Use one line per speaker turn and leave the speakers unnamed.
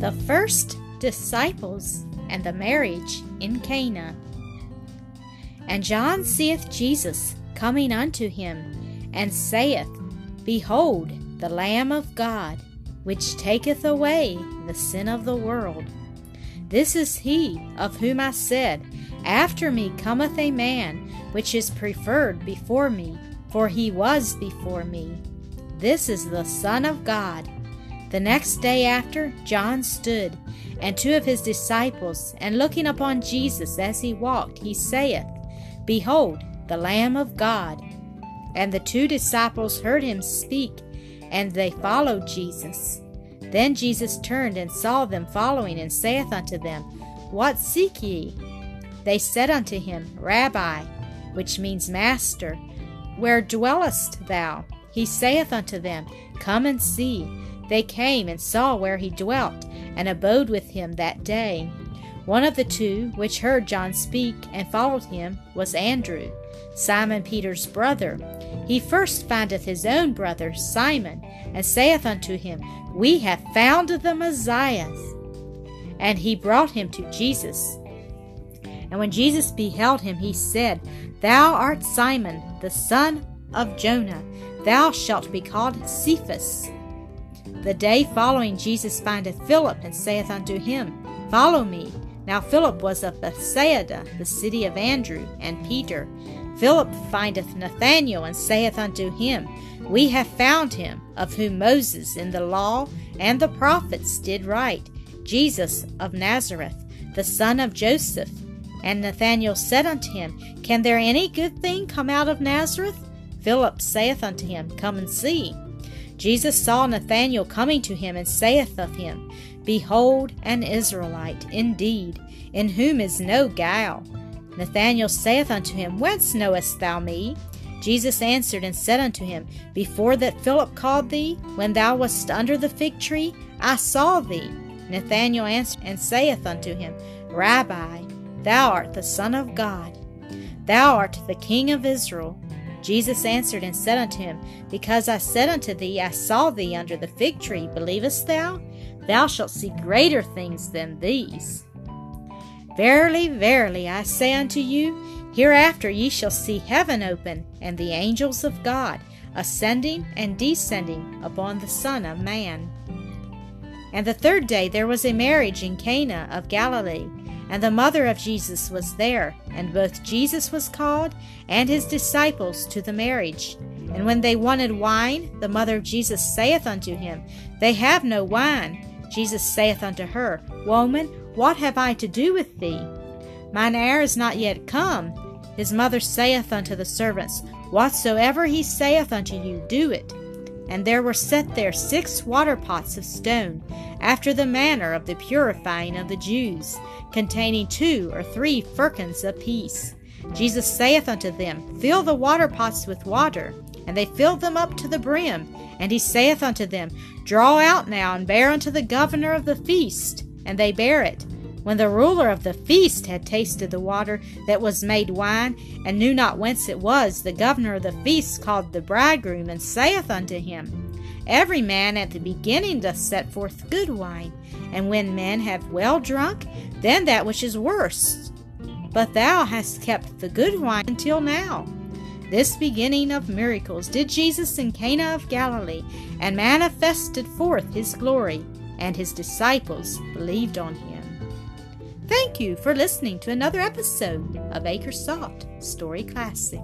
The first disciples and the marriage in Cana. And John seeth Jesus coming unto him, and saith, Behold, the Lamb of God, which taketh away the sin of the world. This is he of whom I said, After me cometh a man, which is preferred before me, for he was before me. This is the Son of God. The next day after, John stood, and two of his disciples, and looking upon Jesus as he walked, he saith, Behold, the Lamb of God. And the two disciples heard him speak, and they followed Jesus. Then Jesus turned and saw them following, and saith unto them, What seek ye? They said unto him, Rabbi, which means Master, where dwellest thou? He saith unto them, Come and see. They came and saw where he dwelt, and abode with him that day. One of the two which heard John speak and followed him was Andrew, Simon Peter's brother. He first findeth his own brother Simon, and saith unto him, We have found the Messiah. And he brought him to Jesus. And when Jesus beheld him, he said, Thou art Simon, the son of Jonah. Thou shalt be called Cephas. The day following, Jesus findeth Philip, and saith unto him, Follow me. Now Philip was of Bethsaida, the city of Andrew and Peter. Philip findeth Nathanael, and saith unto him, We have found him, of whom Moses in the law and the prophets did write, Jesus of Nazareth, the son of Joseph. And Nathanael said unto him, Can there any good thing come out of Nazareth? Philip saith unto him, Come and see. Jesus saw Nathanael coming to him, and saith of him, Behold, an Israelite, indeed, in whom is no guile. Nathanael saith unto him, Whence knowest thou me? Jesus answered and said unto him, Before that Philip called thee, when thou wast under the fig tree, I saw thee. Nathanael answered and saith unto him, Rabbi, Thou art the Son of God. Thou art the King of Israel. Jesus answered and said unto him, Because I said unto thee, I saw thee under the fig tree, believest thou? Thou shalt see greater things than these. Verily, verily, I say unto you, hereafter ye shall see heaven open, and the angels of God ascending and descending upon the Son of Man. And the third day there was a marriage in Cana of Galilee and the mother of Jesus was there, and both Jesus was called and his disciples to the marriage. And when they wanted wine, the mother of Jesus saith unto him, They have no wine. Jesus saith unto her, Woman, what have I to do with thee? Mine hour is not yet come. His mother saith unto the servants, Whatsoever he saith unto you, do it. And there were set there six water pots of stone, after the manner of the purifying of the Jews, containing two or three firkins apiece. Jesus saith unto them, Fill the water pots with water. And they filled them up to the brim. And he saith unto them, Draw out now, and bear unto the governor of the feast. And they bear it. When the ruler of the feast had tasted the water that was made wine, and knew not whence it was, the governor of the feast called the bridegroom, and saith unto him, Every man at the beginning doth set forth good wine, and when men have well drunk, then that which is worse. But thou hast kept the good wine until now. This beginning of miracles did Jesus in Cana of Galilee, and manifested forth his glory, and his disciples believed on him. Thank you for listening to another episode of Acre Story Classic.